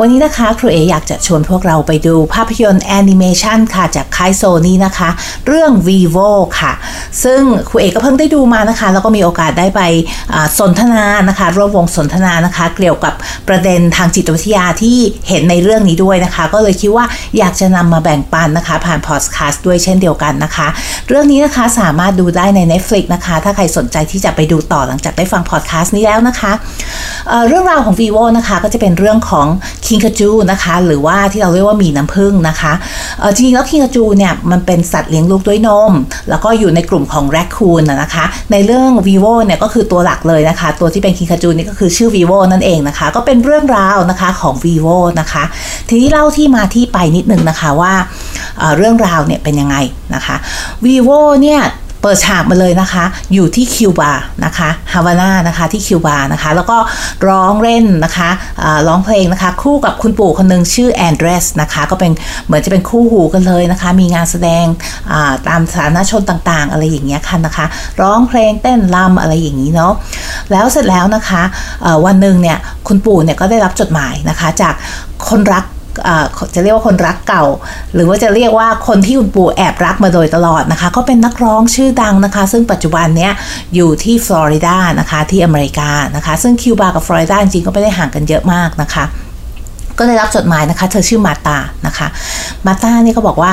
วันนี้นะคะครูเออยากจะชวนพวกเราไปดูภาพยนตร์แอนิเมชันค่ะจากค่ายโซนี่นะคะ เรื่อง vivo ค่ะ ซึ่งครูเอก็เพิ่งได้ดูมานะคะ แล้วก็มีโอกาสได้ไปสนทนานะคะ ร่วมวงสนทนานะคะ เกี่ยวกับประเด็นทางจิตวิทยาที่เห็นในเรื่องนี้ด้วยนะคะ ก็เลยคิดว่าอยากจะนำมาแบ่งปันนะคะ ผ่านพอดแคสต์ด้วยเช่นเดียวกันนะคะ เรื่องนี้นะคะสามารถดูได้ใน Netflix นะคะ ถ้าใครสนใจที่จะไปดูต่อหลังจากได้ฟังพอดแคสต์นี้แล้วนะคะเเรื่องราวของ vivo นะคะก็จะเป็นเรื่องของคิงคาจูนะคะ หรือว่าที่เราเรียกว่ามีน้ำผึ้งนะคะจริงๆแล้วคิงคาจูเนี่ยมันเป็นสัตว์เลี้ยงลูกด้วยนม แล้วก็อยู่ในกลุ่มของแรคคูนนะคะ ในเรื่อง vivo เนี่ยก็คือตัวหลักเลยนะคะ ตัวที่เป็นคิงคาจูนี่ก็คือชื่อ vivo นั่นเองนะคะ ก็เป็นเรื่องราวนะคะของ vivo นะคะ ทีนี้เล่าที่มาที่ไปนิดนึงนะคะว่าเอ่อเรื่องราวเนี่ยเป็นยังไงนะคะ vivo เนี่ย เปิดฉากมาเลยนะคะ อยู่ที่คิวบานะคะฮาวาน่านะคะที่คิวบานะคะ แล้วก็ร้องเล่นนะคะร้องเพลงนะคะ คู่กับคุณปู่คนหนึ่งชื่อแอนเดรสนะคะก็เป็นเหมือนจะเป็นคู่หูกันเลยนะคะ มีงานแสดงตามสาธารณชนต่างๆ อะไรอย่างเงี้ยค่ะนะคะ ร้องเพลงเต้นรำอะไรอย่างนี้เนาะแล้วเสร็จแล้วนะคะวันหนึ่งเนี่ยคุณปู่เนี่ยก็ได้รับจดหมายนะคะ จากคนรัก จะเรียกว่าคนรักเก่า หรือว่าจะเรียกว่าคนที่คุณปู่แอบรักมาโดยตลอดนะคะ ก็เป็นนักร้องชื่อดังนะคะ ซึ่งปัจจุบันเนี้ยอยู่ที่ฟลอริดานะคะที่อเมริกานะคะ ซึ่งคิวบากับฟลอริดาจริงก็ไม่ได้ห่างกันเยอะมากนะคะ ก็ได้รับจดหมายนะคะ เธอชื่อมาตานะคะ มาตาเนี่ยก็บอกว่า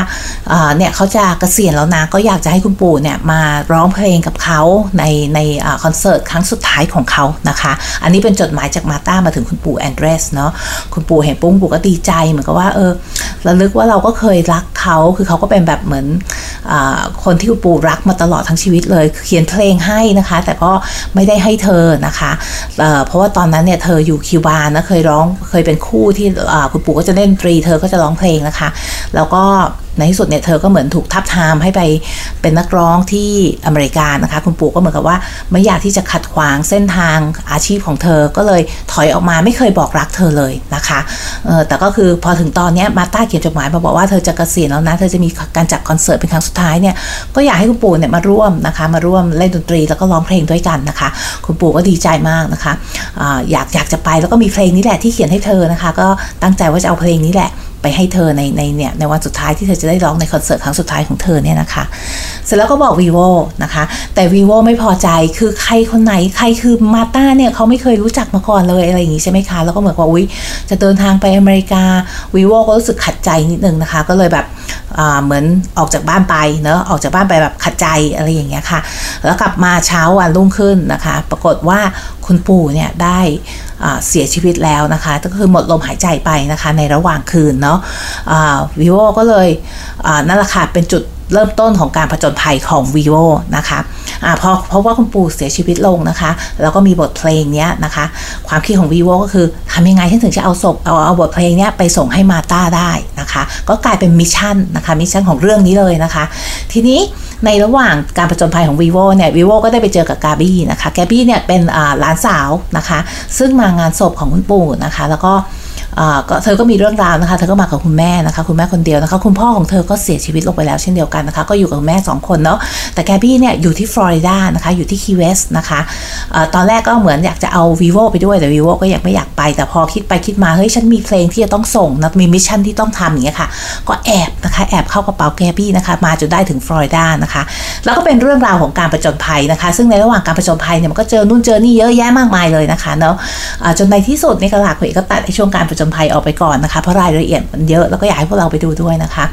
เนี่ยเขาจะเกษียณแล้วนะ ก็อยากจะให้คุณปู่เนี่ยมาร้องเพลงกับเขาในในอคอนเสิร์ตครั้งสุดท้ายของเขานะคะ อันนี้เป็นจดหมายจากมาตามาถึงคุณปู่แอนเดรสเนาะคุณปู่เห็นปุ้งปู่ก็ดีใจเหมือนกับว่าเออระลึกว่าเราก็เคยรักเขาคือเขาก็เป็นแบบเหมือน คนที่คุณปู่รักมาตลอดทั้งชีวิตเลยเขียนเพลงให้นะคะ แต่ก็ไม่ได้ให้เธอนะคะเอ่อเพราะว่าตอนนั้นเนี่ยเธออยู่คิวบานะเคยร้องเคยเป็นคู่ที่คุณปู่ก็จะเล่นดนตรี เธอก็จะร้องเพลงนะคะ แล้วก็ ในที่สุดเนี่ยเธอก็เหมือนถูกทับทามให้ไปเป็นนักร้องที่อเมริกานะคะ คุณปู่ก็เหมือนกับว่าไม่อยากที่จะขัดขวางเส้นทางอาชีพของเธอก็เลยถอยออกมาไม่เคยบอกรักเธอเลยนะคะเออแต่ก็คือพอถึงตอนเนี้ยมาต้าเขียนจดหมายมาบอกว่าเธอจะเกษียณแล้วนะเธอจะมีการจัดคอนเสิร์ตเป็นครั้งสุดท้ายเนี่ยก็อยากให้คุณปู่เนี่ยมาร่วมนะคะมาร่วมเล่นดนตรีแล้วก็ร้องเพลงด้วยกันนะคะ คุณปู่ก็ดีใจมากนะคะออยากอยากจะไปแล้วก็มีเพลงนี้แหละที่เขียนให้เธอนะคะ ก็ตั้งใจว่าจะเอาเพลงนี้แหละ ไปให้เธอในในเนี่ยในวันสุดท้ายที่เธอจะได้ร้องในคอนเสิร์ตครั้งสุดท้ายของเธอเนี่ยนะคะ เสร็จแล้วก็บอก vivo นะคะ แต่ vivo ไม่พอใจคือใครคนไหนใครคือมาต้าเนี่ยเขาไม่เคยรู้จักมาก่อนเลยอะไรอย่างงี้ใช่ไหมคะ แล้วก็เหมือนกับอุ๊ยจะเดินทางไปอเมริกา vivo ก็รู้สึกขัดใจนิดนึงนะคะ ก็เลยแบบเหมือนออกจากบ้านไปเนอะออกจากบ้านไปแบบขัดใจอะไรอย่างเงี้ยค่ะ แล้วกลับมาเช้าวันรุ่งขึ้นนะคะ ปรากฏว่าคุณปู่เนี่ยได้ เสียชีวิตแล้วนะคะ ก็คือหมดลมหายใจไปนะคะในระหว่างคืนเนาะวิโวก็เลยอ่านั่นแหละค่ะเป็นจุด เริ่มต้นของการผจญภัยของ vivo นะคะอ่าพอเพราะว่าคุณปู่เสียชีวิตลงนะคะ แล้วก็มีบทเพลงเนี้ยนะคะ ความคิดของ vivo ก็คือทำยังไงที่ถึงจะเอาศพเอาเอาบทเพลงเนี้ยไปส่งให้มาต้าได้นะคะ ก็กลายเป็น mission นะคะ mission ของเรื่องนี้เลยนะคะ ทีนี้ในระหว่างการผจญภัยของ vivo เนี่ย vivo ก็ได้ไปเจอกับกาบี้นะคะกาบี้เนี่ยเป็นหลานสาวนะคะ ซึ่งมางานศพของคุณปู่นะคะ แล้วก็ ก็เธอก็มีเรื่องราวนะคะ เธอก็มากับคุณแม่นะคะ คุณแม่คนเดียวนะคะ คุณพ่อของเธอก็เสียชีวิตลงไปแล้วเช่นเดียวกันนะคะ ก็อยู่กับแม่สองคนเนาะ แต่แกบี้เนี่ยอยู่ที่ฟลอริดานะคะ อยู่ที่ Key West นะคะอ่าตอนแรกก็เหมือนอยากจะเอา vivo ไปด้วย แต่ vivo ก็ยังไม่อยากไป แต่พอคิดไปคิดมา เฮ้ย ฉันมีเพลงที่จะต้องส่งนะมี mission ที่ต้องทำอย่างเงี้ยค่ะ ก็แอบนะคะ แอบเข้ากระเป๋าแกบี้นะคะ มาจนได้ถึงฟลอริดานะคะ แล้วก็เป็นเรื่องราวของการประจนภัยนะคะ ซึ่งในระหว่างการประจนภัยเนี่ยมันก็เจอนู่นเจอนี่เยอะแยะมากมายเลยนะคะเนาะจนในที่สุดนี่ก็หลักๆก็ตัดในช่วงการผจญภัยออกไปก่อนนะคะ เพราะรายละเอียดมันเยอะแล้วก็อยากให้พวกเราไปดูด้วยนะคะ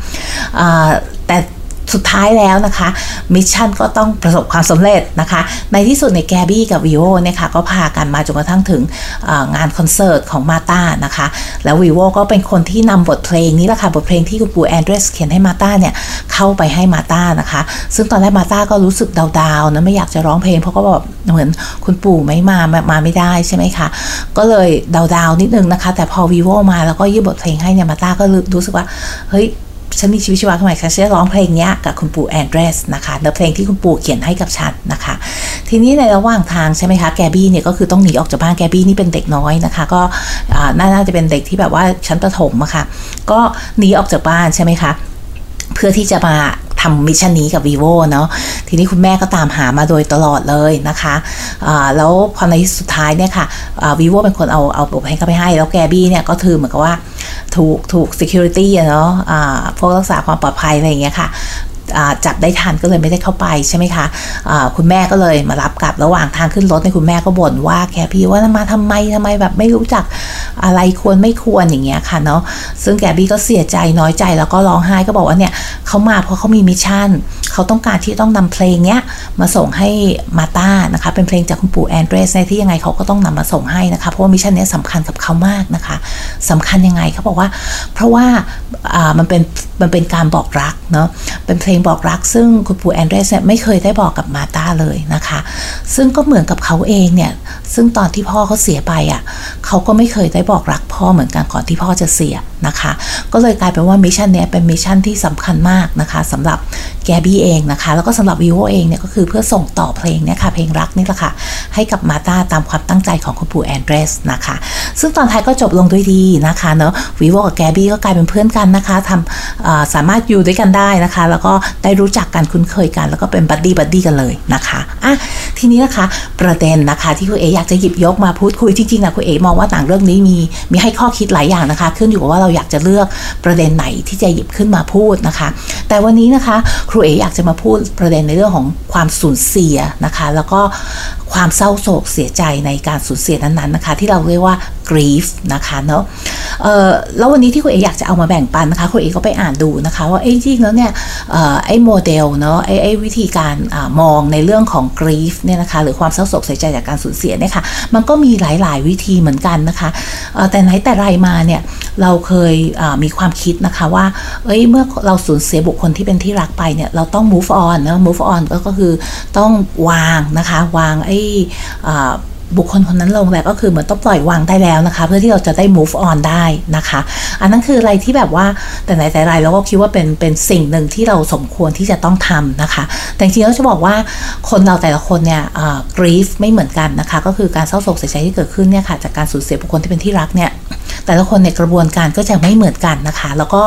สุดท้ายแล้วนะคะ mission ก็ต้องประสบความสำเร็จนะคะ ในที่สุดในแกบี้กับวิโอเนี่ยค่ะก็พากันมาจนกระทั่งถึงงานคอนเสิร์ตของมาตานะคะ แล้ววิโอก็เป็นคนที่นำบทเพลงนี้แหละค่ะบทเพลงที่คุณปู่แอนเดรสเขียนให้มาตาเนี่ยเข้าไปให้มาตานะคะ ซึ่งตอนแรกมาตาก็รู้สึก down ๆนะไม่อยากจะร้องเพลงเพราะก็แบบเหมือนคุณปู่ไม่มามามาไม่ได้ใช่ไหมคะก็เลย down ๆนิดนึงนะคะ แต่พอวีโวมาแล้วก็ยื่นบทเพลงให้เนี่ยมาตาก็รู้สึกว่าเฮ้ย ฉันมีชีวิตชีวาขึ้นมาฉันจะร้องเพลงนี้กับคุณปู่แอนเดรสนะคะเนื้อเพลงที่คุณปู่เขียนให้กับฉันนะคะ ทีนี้ในระหว่างทางใช่ไหมคะแกบี้เนี่ยก็คือต้องหนีออกจากบ้านแกบี้นี่เป็นเด็กน้อยนะคะ ก็น่าจะเป็นเด็กที่แบบว่าชั้นประถมอะค่ะก็หนีออกจากบ้านใช่ไหมคะเพื่อที่จะมา ทำ mission นี้กับ vivo เนาะทีนี้คุณแม่ก็ตามหามาโดยตลอดเลยนะคะแล้วพอในสุดท้ายเนี่ยค่ะ vivo เป็นคนเอาเอาบุกให้เขาไปให้ แล้วแกบี้เนี่ยก็ถือเหมือนกับว่าถูกถูก security เนาะะพวกรักษาความปลอดภัยอะไรอย่างเงี้ยค่ะ จับได้ทันก็เลยไม่ได้เข้าไปใช่ไหมคะะคุณแม่ก็เลยมารับกลับระหว่างทางขึ้นรถในคุณแม่ก็บ่นว่าแกพี่ว่ามาทำไมทำไมแบบไม่รู้จักอะไรควรไม่ควรอย่างเงี้ยค่ะเนาะซึ่งแกบี้ก็เสียใจน้อยใจแล้วก็ร้องไห้ก็บอกว่าเนี่ยเขามาเพราะเขามีมิชชั่นเขาต้องการที่ต้องนำเพลงเนี้ยมาส่งให้มาตานะคะเป็นเพลงจากคุณปู่แอนเดรสในที่ยังไงเขาก็ต้องนำมาส่งให้นะคะเพราะว่า mission นี้สำคัญกับเขามากนะคะสำคัญยังไงเขาบอกว่าเพราะว่ามันเป็นมันเป็นการบอกรักเนาะเป็นเพลงบอกรัก ซึ่งคุณปู่แอนเดรสเนี่ยไม่เคยได้บอกกับมาตาเลยนะคะ ซึ่งก็เหมือนกับเขาเองเนี่ยซึ่งตอนที่พ่อเขาเสียไปอะ่ะเขาก็ไม่เคยได้บอกรักพ่อเหมือนกันก่อนที่พ่อจะเสีย นะคะ ก็เลยกลายเป็นว่า mission เนี้ยเป็น mission ที่สำคัญมากนะคะสำหรับแกบี้เองนะคะ แล้วก็สำหรับวิวเองเนี่ยก็คือเพื่อส่งต่อเพลงเนี่ยค่ะเพลงรักนี่แหละค่ะ ให้กับมาตาตามความตั้งใจของคุณปู่แอนเดรสนะคะ ซึ่งตอนท้ายก็จบลงด้วยดีนะคะเนาะวิวกับแกบี้ก็กลายเป็นเพื่อนกันนะคะทำสามารถอยู่ด้วยกันได้นะคะ แล้วก็ได้รู้จักกันคุ้นเคยกัน แล้วก็เป็น buddy buddy กันเลยนะคะอะทีนี้นะคะประเด็นนะคะที่ครูเออยากจะหยิบยกมาพูดคุยจริงๆนะครูเอมองว่าหนังเรื่องนี้มีมีให้ข้อคิดหลายอย่างนะคะ ขึ้นอยู่กับว่าเราอยากจะเลือกประเด็นไหนที่จะหยิบขึ้นมาพูดนะคะ แต่วันนี้นะคะครูเออยากจะมาพูดประเด็นในเรื่องของความสูญเสียนะคะ แล้วก็ความเศร้าโศกเสียใจในการสูญเสียนั้นๆนะคะ ที่เราเรียกว่า grief นะคะเนาะเอ่อแล้ววันนี้ที่คุณเออยากจะเอามาแบ่งปันนะคะคุณเอก็ไปอ่านดูนะคะว่าไอ้จริงแล้วเนี่ยไอ้โมเดลเนาะไอ้ไอ้วิธีการอมองในเรื่องของ grief เนี่ยนะคะหรือความเศร้าโศกเสียใจจากการสูญเสียเนี่ยค่ะมันก็มีหลาย ๆ วิธีเหมือนกันนะคะแต่ไหนแต่ไรมาเนี่ยเราเคยมีความคิดนะคะว่าเอ้ยเมื่อเราสูญเสียบุคคลที่เป็นที่รักไปเนี่ยเราต้อง move on นะ move on ก็คือต้องวางนะคะวางไอ้ บุคคลคนนั้นลงแล้วก็คือเหมือนต้องปล่อยวางได้แล้วนะคะ เพื่อที่เราจะได้ move on ได้นะคะ อันนั้นคืออะไรที่แบบว่าแต่ไหนแต่ไรเราก็คิดว่าเป็นเป็นสิ่งหนึ่งที่เราสมควรที่จะต้องทำนะคะ แต่จริงๆเราจะบอกว่าคนเราแต่ละคนเนี่ย grief ไม่เหมือนกันนะคะ ก็คือการเศร้าโศกเสียใจที่เกิดขึ้นเนี่ยค่ะจากการสูญเสียบุคคลที่เป็นที่รักเนี่ยแต่ละคนในกระบวนการก็จะไม่เหมือนกันนะคะ แล้วก็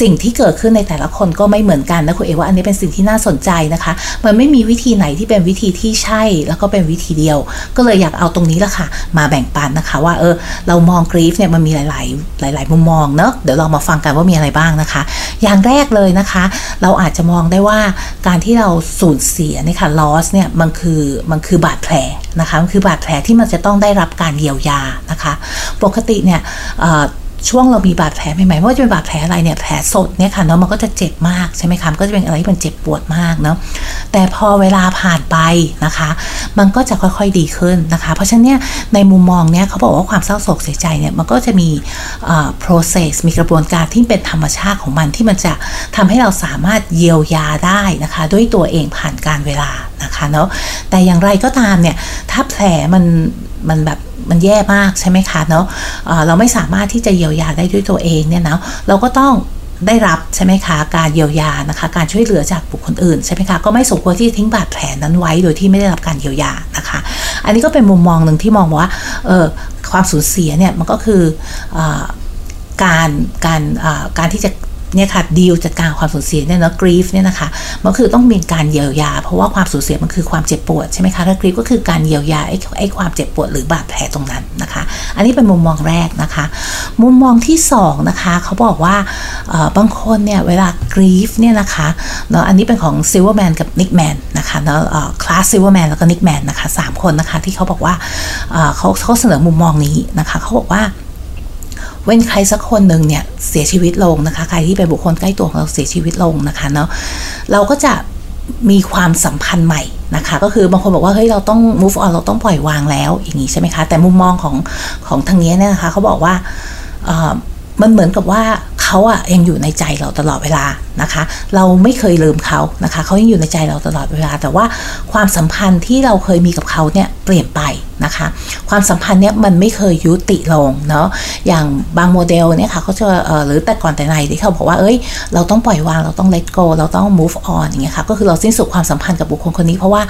สิ่งที่เกิดขึ้นในแต่ละคนก็ไม่เหมือนกันนะคุณเอว่าอันนี้เป็นสิ่งที่น่าสนใจนะคะ มันไม่มีวิธีไหนที่เป็นวิธีที่ใช่ แล้วก็เป็นวิธีเดียว ก็เลยอยากเอาตรงนี้ละค่ะ มาแบ่งปันนะคะว่าเออเรามองกรีฟเนี่ยมันมีหลายๆ หลาย ๆ มุมมองเนอะเดี๋ยวเรามาฟังกันว่ามีอะไรบ้างนะคะ อย่างแรกเลยนะคะ เราอาจจะมองได้ว่าการที่เราสูญเสียนี่ค่ะ loss เนี่ยมันคือมันคือบาดแผลนะคะมันคือบาดแผลที่มันจะต้องได้รับการเยียวยานะคะ ปกติเนี่ย ช่วงเรามีบาดแผลใหม่ๆไม่ว่าจะเป็นบาดแผลอะไรเนี่ยแผลสดเนี่ยค่ะเนาะมันก็จะเจ็บมากใช่ไหมคะก็จะเป็นอะไรที่มันเจ็บปวดมากเนาะแต่พอเวลาผ่านไปนะคะ มันก็จะค่อยๆดีขึ้นนะคะ เพราะฉะนั้นเนี่ยในมุมมองเนี่ยเขาบอกว่าความเศร้าโศกเสียใจเนี่ยมันก็จะมี process มีกระบวนการที่เป็นธรรมชาติของมันที่มันจะทำให้เราสามารถเยียวยาได้นะคะ ด้วยตัวเองผ่านการเวลา นะคะเนาะแต่อย่างไรก็ตามเนี่ยถ้าแผลมันมันแบบมันแย่มากใช่ไหมคะเนาะะเราไม่สามารถที่จะเยียวยาได้ด้วยตัวเองเนี่ยนะเราก็ต้องได้รับใช่ไหมคะการเยียวยานะคะ การช่วยเหลือจากบุคคลอื่นใช่ไหมคะก็ไม่สมควรที่จะทิ้งบาดแผลนั้นไว้โดยที่ไม่ได้รับการเยียวยานะคะ อันนี้ก็เป็นมุมมองหนึ่งที่มองว่าเออความสูญเสียเนี่ยมันก็คืออการการการที่จะ เนี่ยค่ะดีลจัดการความสูญเสียเนี่ยนะ grief เนี่ยนะคะมันคือต้องมีการเยียวยา เพราะว่าความสูญเสียมันคือความเจ็บปวดใช่ไหมคะแล้ว grief ก็คือการเยียวยาไอ้ไอ้ความเจ็บปวดหรือบาดแผลตรงนั้นนะคะ อันนี้เป็นมุมมองแรกนะคะ มุมมองที่2นะคะเขาบอกว่าบางคนเนี่ยเวลา grief เนี่ยนะคะเนาะอันนี้เป็นของซิลเวอร์แมนกับนิกแมนนะคะเนาะคลาสซิลเวอร์แมนแล้วก็นิกแมนนะคะสามคนนะคะที่เขาบอกว่าเขาเขาเสนอมุมมองนี้นะคะเขาบอกว่า เวลาใครสักคนหนึ่งเนี่ยเสียชีวิตลงนะคะ ใครที่เป็นบุคคลใกล้ตัวของเราเสียชีวิตลงนะคะเนาะเราก็จะมีความสัมพันธ์ใหม่นะคะ ก็คือบางคนบอกว่าเฮ้ยเราต้อง move on เราต้องปล่อยวางแล้วอย่างนี้ใช่ไหมคะ แต่มุมมองของของทางนี้เนี่ยนะคะเขาบอกว่ามันเหมือนกับว่า เขาอะยังอยู่ในใจเราตลอดเวลานะคะ เราไม่เคยลืมเขานะคะเขายังอยู่ในใจเราตลอดเวลา แต่ว่าความสัมพันธ์ที่เราเคยมีกับเขาเนี่ยเปลี่ยนไปนะคะ ความสัมพันธ์เนี่ยมันไม่เคยยุติลงเนาะอย่างบางโมเดลเนี่ยค่ะเขาจะหรือแต่ก่อนแต่ในที่เขาบอกว่าเอ้ย เราต้องปล่อยวางเราต้อง let go เราต้อง move on อย่างเงี้ยค่ะก็คือเราสิ้นสุดความสัมพันธ์กับบุคคลคนนี้เพราะว่า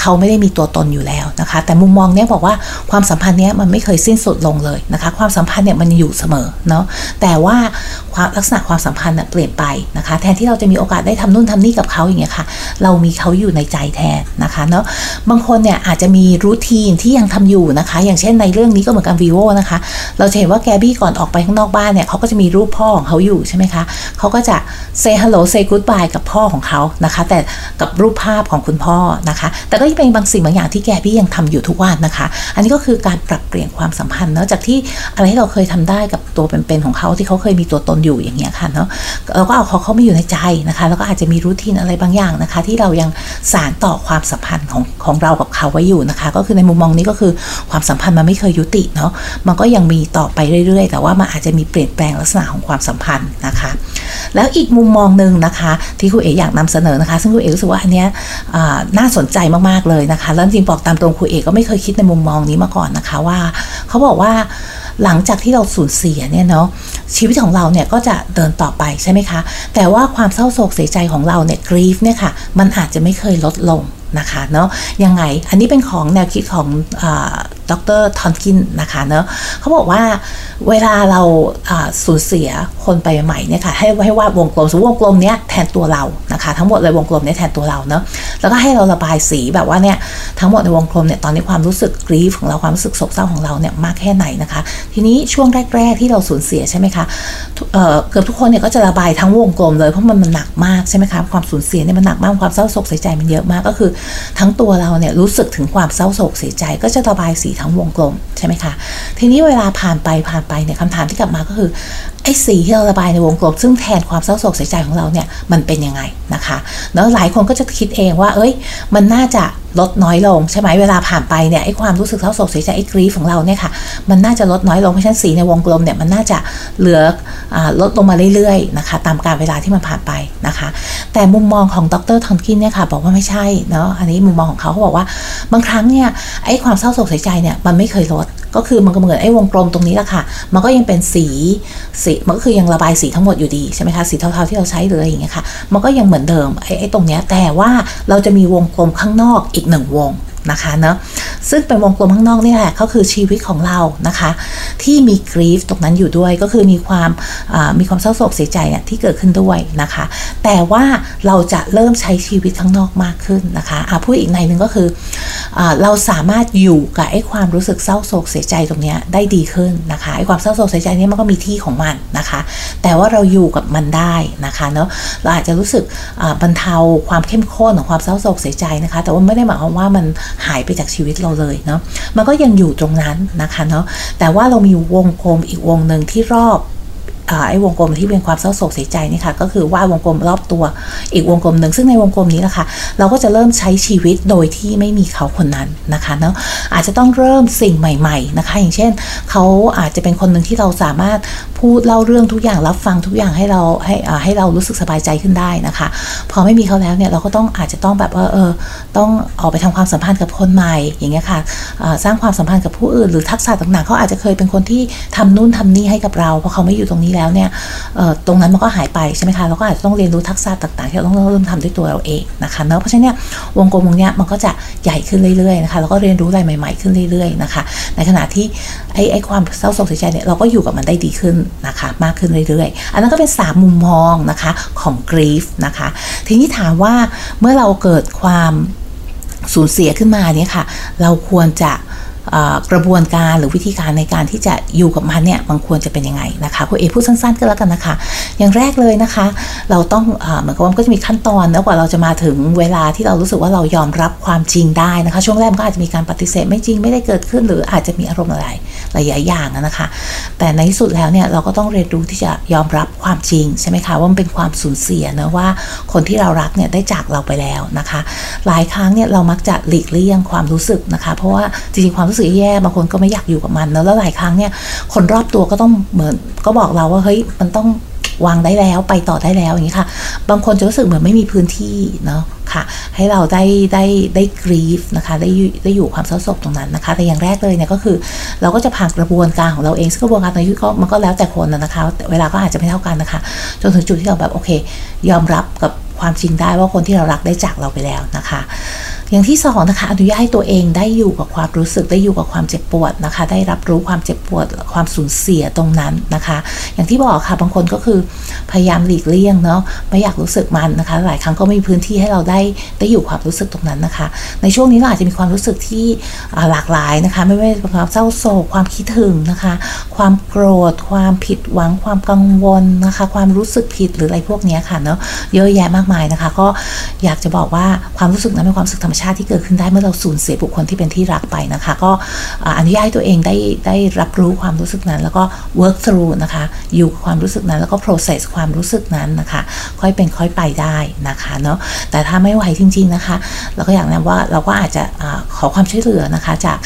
เขาไม่ได้มีตัวตนอยู่แล้วนะคะ แต่มุมมองเนี้ยบอกว่าความสัมพันธ์เนี้ยมันไม่เคยสิ้นสุดลงเลยนะคะ ความสัมพันธ์เนี่ยมันอยู่เสมอเนาะแต่ว่า ความลักษณะความสัมพันธ์เปลี่ยนไปนะคะ แทนที่เราจะมีโอกาสได้ทำนู่นทำนี่กับเขาอย่างเงี้ยค่ะ เรามีเขาอยู่ในใจแทนนะคะเนาะบางคนเนี่ยอาจจะมีรูทีนที่ยังทำอยู่นะคะ อย่างเช่นในเรื่องนี้ก็เหมือนกันวีโวนะคะ เราจะเห็นว่าแกบี้ก่อนออกไปข้างนอกบ้านเนี่ยเขาก็จะมีรูปพ่อของเขาอยู่ใช่ไหมคะเขาก็จะ say hello say goodbye กับพ่อของเขานะคะ แต่กับรูปภาพของคุณพ่อนะคะ แต่ก็ยังเป็นบางสิ่งบางอย่างที่แกบี้ยังทำอยู่ทุกวันนะคะ อันนี้ก็คือการปรับเปลี่ยนความสัมพันธ์เนาะจากที่อะไรที่เราเคยทำได้กับตัวเป็นๆของเขาที่เขาเคยมีตัวตนอยู่อย่างเงี้ยค่ะเนาะเราก็เอาเขาเขามาอยู่ในใจนะคะ แล้วก็อาจจะมีรูทีนอะไรบางอย่างนะคะ ที่เรายังสานต่อความสัมพันธ์ของของเรากับเขาไว้อยู่นะคะ ก็คือในมุมมองนี้ก็คือความสัมพันธ์มันไม่เคยยุติเนาะมันก็ยังมีต่อไปเรื่อย ๆ แต่ว่ามันอาจจะมีเปลี่ยนแปลงลักษณะของความสัมพันธ์นะคะ แล้วอีกมุมมองหนึ่งนะคะ ที่คุณเอ๋อยากนำเสนอนะคะ ซึ่งคุณเอ๋รู้สึกว่าอันเนี้ยน่าสนใจมากๆเลยนะคะแล้วจริงบอกตามตรงคุณเอ๋ก็ไม่เคยคิดในมุมมองนี้มาก่อนนะคะว่าเขาบอกว่า หลังจากที่เราสูญเสียเนี่ยเนาะชีวิตของเราเนี่ยก็จะเดินต่อไปใช่ไหมคะ แต่ว่าความเศร้าโศกเสียใจของเราเนี่ยกรีฟเนี่ยค่ะมันอาจจะไม่เคยลดลงนะคะเนาะยังไงอันนี้เป็นของแนวคิดของ ดรทอนกินนะคะเนาะเขาบอกว่าเวลาเราสูญเสียคนไปใหม่เนี่ยค่ะให้ให้วาดวงกลมสมมติวงกลมเนี้ยแทนตัวเรานะคะทั้งหมดเลยวงกลมเนี้ยแทนตัวเราเนาะแล้วก็ให้เราระบายสีแบบว่าเนี่ยทั้งหมดในวงกลมเนี่ยตอนนี้ความรู้สึกกรีฟของเราความรู้สึกโศกเศร้าของเราเนี่ยมากแค่ไหนนะคะ ทีนี้ช่วงแรก ๆ ที่เราสูญเสียใช่ไหมคะเเกือบทุกคนเนี่ยก็จะระบายทั้งวงกลมเลยเพราะมันมันหนักมากใช่ไหมคะความสูญเสียเนี่ยมันหนักมากความเศร้าโศกเสียใจมันเยอะมากก็คือ ทั้งตัวเราเนี่ยรู้สึกถึงความเศร้าโศกเสียใจก็จะระบายสีทั้งวงกลมใช่ไหมคะทีนี้เวลาผ่านไปผ่านไปเนี่ยคำถามที่กลับมาก็คือไอ้สีที่เราระบายในวงกลมซึ่งแทนความเศร้าโศกเสียใจของเราเนี่ยมันเป็นยังไงนะคะแล้วหลายคนก็จะคิดเองว่า เอ้ย มันน่าจะ ลดน้อยลงใช่ไหมเวลาผ่านไปเนี่ยไอ้ความรู้สึกเศร้าโศกเสียใจไอ้กรีฟของเราเนี่ยค่ะมันน่าจะลดน้อยลงเพราะฉะนั้นสีในวงกลมเนี่ยมันน่าจะเหลืออลดลงมาเรื่อยๆนะคะตามการเวลาที่มันผ่านไปนะคะ แต่มุมมองของดรทอนกินเนี่ยค่ะบอกว่าไม่ใช่เนาะอันนี้มุมมองของเขาเขาบอกว่าบางครั้งเนี่ยไอ้ความเศร้าโศกเสียใจเนี่ยมันไม่เคยลด ก็คือมันก็เหมือนไอ้วงกลมตรงนี้แหละค่ะ มันก็ยังเป็นสีสีมันก็คือยังระบายสีทั้งหมดอยู่ดีใช่ไหมคะสีเทาๆที่เราใช้เลยอย่างเงี้ยค่ะมันก็ยังเหมือนเดิมไอ้ไอ้ตรงเนี้ยแต่ว่าเราจะมีวงกลมข้างนอกอีกหนึ่งวง นะคะเนาะซึ่งเป็นวงกลมข้างนอกนี่แหละก็คือชีวิตของเรานะคะ ที่มีกรีฟตรงนั้นอยู่ด้วยก็คือมีความมีความเศร้าโศกเสียใจเนี่ยที่เกิดขึ้นด้วยนะคะ แต่ว่าเราจะเริ่มใช้ชีวิตข้างนอกมากขึ้นนะคะะพูดอีกในหนึ่งก็คืออเราสามารถอยู่กับไอ้ความรู้สึกเศร้าโศกเสียใจตรงนี้ได้ดีขึ้นนะคะไอ้ความเศร้าโศกเสียใจนี้มันก็มีที่ของมันนะคะ แต่ว่าเราอยู่กับมันได้นะคะเนาะเราอาจจะรู้สึกบรรเทาความเข้มข้นของความเศร้าโศกเสียใจนะคะ แต่ว่าไม่ได้หมายความว่ามันหายไปจากชีวิตเราเลยเนาะมันก็ยังอยู่ตรงนั้นนะคะเนาะแต่ว่าเรามีวงกลมอีกวงหนึ่งที่รอบ ไอ้วงกลมที่เป็นความเศร้าโศกเสียใจนี่ค่ะก็คือว่าวงกลมรอบตัวอีกวงกลมหนึ่งซึ่งในวงกลมนี้นะคะเราก็จะเริ่มใช้ชีวิตโดยที่ไม่มีเขาคนนั้นนะคะเนาะอาจจะต้องเริ่มสิ่งใหม่ ๆนะคะ อย่างเช่นเขาอาจจะเป็นคนหนึ่งที่เราสามารถพูดเล่าเรื่องทุกอย่างรับฟังทุกอย่างให้เราให้ให้เรารู้สึกสบายใจขึ้นได้นะคะ พอไม่มีเขาแล้วเนี่ยเราก็ต้องอาจจะต้องแบบว่าเออต้องออกไปทำความสัมพันธ์กับคนใหม่อย่างเงี้ยค่ะสร้างความสัมพันธ์กับผู้อื่นหรือทักษะต่างๆเขาอาจจะเคยเป็นคนที่ทำนู่นทำนี่ให้กับเราเพราะเขาไม่อยู่ตรงนี้แล้วแล้วเนี่ยตรงนั้นมันก็หายไปใช่ไหมคะเราก็อาจจะต้องเรียนรู้ทักษะต่าง ๆ ที่เราต้องเริ่มทำด้วยตัวเราเองนะคะเนาะเพราะฉะนั้นเนี่ยวงกลมวงเนี้ยมันก็จะใหญ่ขึ้นเรื่อยๆนะคะแล้วก็เรียนรู้อะไรใหม่ๆขึ้นเรื่อยๆนะคะในขณะที่ไอ้ไอ้ความเศร้าโศกเสียใจเนี่ยเราก็อยู่กับมันได้ดีขึ้นนะคะมากขึ้นเรื่อยๆ อันนั้นก็เป็น3มุมมองนะคะของกรีฟนะคะทีนี้ถามว่าเมื่อเราเกิดความสูญเสียขึ้นมาเนี่ยค่ะ เราควรจะ กระบวนการหรือวิธีการในการที่จะอยู่กับมันเนี่ยมันควรจะเป็นยังไงนะคะคุณเอพูดสั้นๆก็แล้วกันนะคะ อย่างแรกเลยนะคะ เราต้องเหมือนกับว่าก็จะมีขั้นตอนแล้วกว่าเราจะมาถึงเวลาที่เรารู้สึกว่าเรายอมรับความจริงได้นะคะ ช่วงแรกก็อาจจะมีการปฏิเสธไม่จริงไม่ได้เกิดขึ้น หรืออาจจะมีอารมณ์อะไรหลายอย่างนะคะ แต่ในที่สุดแล้วเนี่ยเราก็ต้องเรียนรู้ที่จะยอมรับความจริงใช่ไหมคะว่ามันเป็นความสูญเสียนะว่าคนที่เรารักเนี่ยได้จากเราไปแล้วนะคะ หลายครั้งเนี่ยเรามักจะหลีกเลี่ยงความรู้สึกนะคะ เพราะว่าจริงๆความรู้สึกแย่บางคนก็ไม่อยากอยู่กับมันแล้วหลายครั้งเนี่ยคนรอบตัวก็ต้องเหมือนก็บอกเราว่าเฮ้ยมันต้องวางได้แล้วไปต่อได้แล้วอย่างนี้ค่ะ บางคนจะรู้สึกเหมือนไม่มีพื้นที่เนาะค่ะ ให้เราได้ได้ได้กรีฟนะคะได้ได้อยู่ความเศร้าโศกตรงนั้นนะคะ แต่อย่างแรกเลยเนี่ยก็คือ เราก็จะผ่านกระบวนการของเราเองซึ่งกระบวนการในชีวิตก็มันก็แล้วแต่คนนะคะ เวลาก็อาจจะไม่เท่ากันนะคะ จนถึงจุดที่เราแบบโอเค ยอมรับกับความจริงได้ว่าคนที่เรารักได้จากเราไปแล้วนะคะ อย่างที่สองนะคะอนุญาตให้ตัวเองได้อยู่กับความรู้สึกได้อยู่กับความเจ็บปวดนะคะ ได้รับรู้ความเจ็บปวดความสูญเสียตรงนั้นนะคะ อย่างที่บอกค่ะบางคนก็คือพยายามหลีกเลี่ยงเนาะไม่อยากรู้สึกมันนะคะ หลายครั้งก็ไม่มีพื้นที่ให้เราได้ได้อยู่ความรู้สึกตรงนั้นนะคะ ในช่วงนี้เราอาจจะมีความรู้สึกที่หลากหลายนะคะ ไม่ว่าจะเป็นความเศร้าโศกความคิดถึงนะคะ ความโกรธ ความผิดหวังความกังวลนะคะ ความรู้สึกผิดหรืออะไรพวกนี้ค่ะเนาะเยอะแยะมากมายนะคะ ก็อยากจะบอกว่าความรู้สึกนั้นเป็นความรู้สึกธรรมชาติที่เกิดขึ้นได้เมื่อเราสูญเสียบุคคลที่เป็นที่รักไปนะคะ ก็อนุญาตให้ตัวเองได้ได้รับรู้ความรู้สึกนั้น แล้วก็ work through นะคะ อยู่ความรู้สึกนั้นแล้วก็ process ความรู้สึกนั้นนะคะ ค่อยเป็นค่อยไปได้นะคะเนาะแต่ถ้าไม่ไหวจริง ๆนะคะ เราก็อยากแนะว่าเราก็อาจจะอขอความช่วยเหลือนะคะ จาก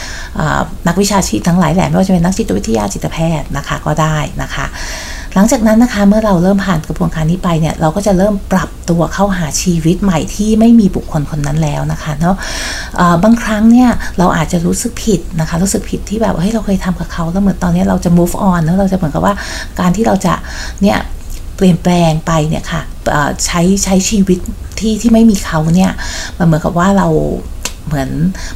นักวิชาชีพทั้งหลายแหล่ไม่ว่าจะเป็นนักจิตวิทยาจิตแพทย์นะคะก็ได้นะคะ หลังจากนั้นนะคะเมื่อเราเริ่มผ่านกระบวนการนี้ไปเนี่ยเราก็จะเริ่มปรับตัวเข้าหาชีวิตใหม่ที่ไม่มีบุคคลคนนั้นแล้วนะคะเนาะบางครั้งเนี่ยเราอาจจะรู้สึกผิดนะคะรู้สึกผิดที่แบบเฮ้ยเราเคยทำกับเขาแล้วเหมือนตอนนี้เราจะ move on แล้วเราจะเหมือนกับว่าการที่เราจะเนี่ยเปลี่ยนแปลงไปเนี่ยค่ะใช้ใช้ชีวิตที่ที่ไม่มีเขาเนี่ยมันเหมือนกับว่าเรา เหมือน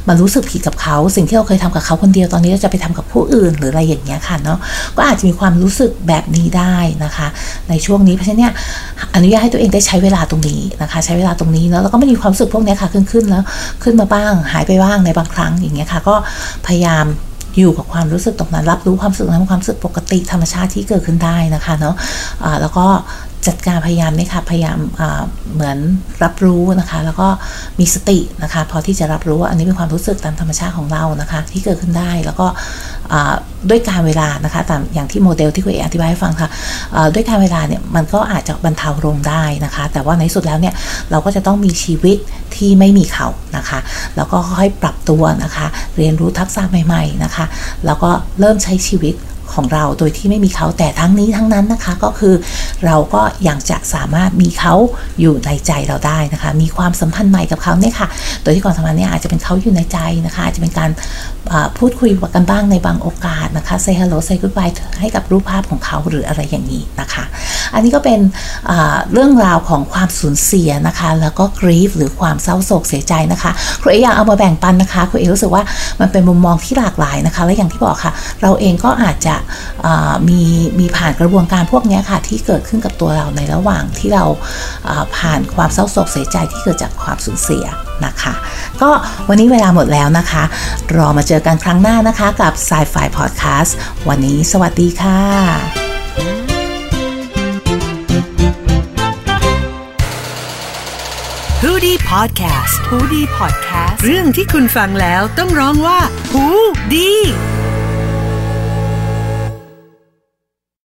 มันรู้สึกผิดกับเขา สิ่งที่เราเคยทำกับเขาคนเดียวตอนนี้เราจะไปทำกับผู้อื่นหรืออะไรอย่างเงี้ยค่ะเนาะก็อาจจะมีความรู้สึกแบบนี้ได้นะคะ ในช่วงนี้เพราะฉะนั้นเนี่ยอนุญาตให้ตัวเองได้ใช้เวลาตรงนี้นะคะ ใช้เวลาตรงนี้เนาะแล้วก็ไม่มีความรู้สึกพวกนี้ค่ะขึ้นขึ้นแล้วขึ้นมาบ้าง หายไปบ้างในบางครั้งอย่างเงี้ยค่ะ ก็พยายามอยู่กับความรู้สึกตรงนั้น รับรู้ความรู้สึกนั้นความรู้สึกปกติธรรมชาติที่เกิดขึ้นได้นะคะเนาะะแล้วก็ จัดการพยายามนี่ค่ะพยายามเหมือนรับรู้นะคะ แล้วก็มีสตินะคะพอที่จะรับรู้ว่าอันนี้เป็นความรู้สึกตามธรรมชาติของเรานะคะ ที่เกิดขึ้นได้แล้วก็ด้วยการเวลานะคะตามอย่างที่โมเดลที่คุณเออธิบายให้ฟังค่ะด้วยการเวลาเนี่ยมันก็อาจจะบรรเทาลงได้นะคะ แต่ว่าในสุดแล้วเนี่ยเราก็จะต้องมีชีวิตที่ไม่มีเขานะคะ แล้วก็ค่อยปรับตัวนะคะ เรียนรู้ทักษะใหม่ ๆนะคะ แล้วก็เริ่มใช้ชีวิต ของเราโดยที่ไม่มีเขาแต่ทั้งนี้ทั้งนั้นนะคะก็คือเราก็ยังจะสามารถมีเขาอยู่ในใจเราได้นะคะ มีความสัมพันธ์ใหม่กับเขาเนี่ยค่ะ โดยที่ความสัมพันธ์เนี่ยอาจจะเป็นเขาอยู่ในใจนะคะ อาจจะเป็นการพูดคุยกันบ้างในบางโอกาสนะคะ say hello say goodbye ให้กับรูปภาพของเขาหรืออะไรอย่างนี้นะคะ อันนี้ก็เป็นเรื่องราวของความสูญเสียนะคะ แล้วก็ grief หรือความเศร้าโศกเสียใจนะคะครูเออยากเอามาแบ่งปันนะคะครูเอรู้สึกว่ามันเป็นมุมมองที่หลากหลายนะคะ และอย่างที่บอกค่ะ เราเองก็อาจจะมีมีผ่านกระบวนการพวกนี้ค่ะที่เกิดขึ้นกับตัวเราในระหว่างที่เราผ่านความเศร้าโศกเสียใจที่เกิดจากความสูญเสียนะคะ ก็วันนี้เวลาหมดแล้วนะคะ รอมาเจอกันครั้งหน้านะคะกับ Sci-Fi Podcast วันนี้สวัสดีค่ะฮูดี้พอดแคสต์ฮูดี้พอดแคสต์เรื่องที่คุณฟังแล้วต้องร้องว่าฮูดี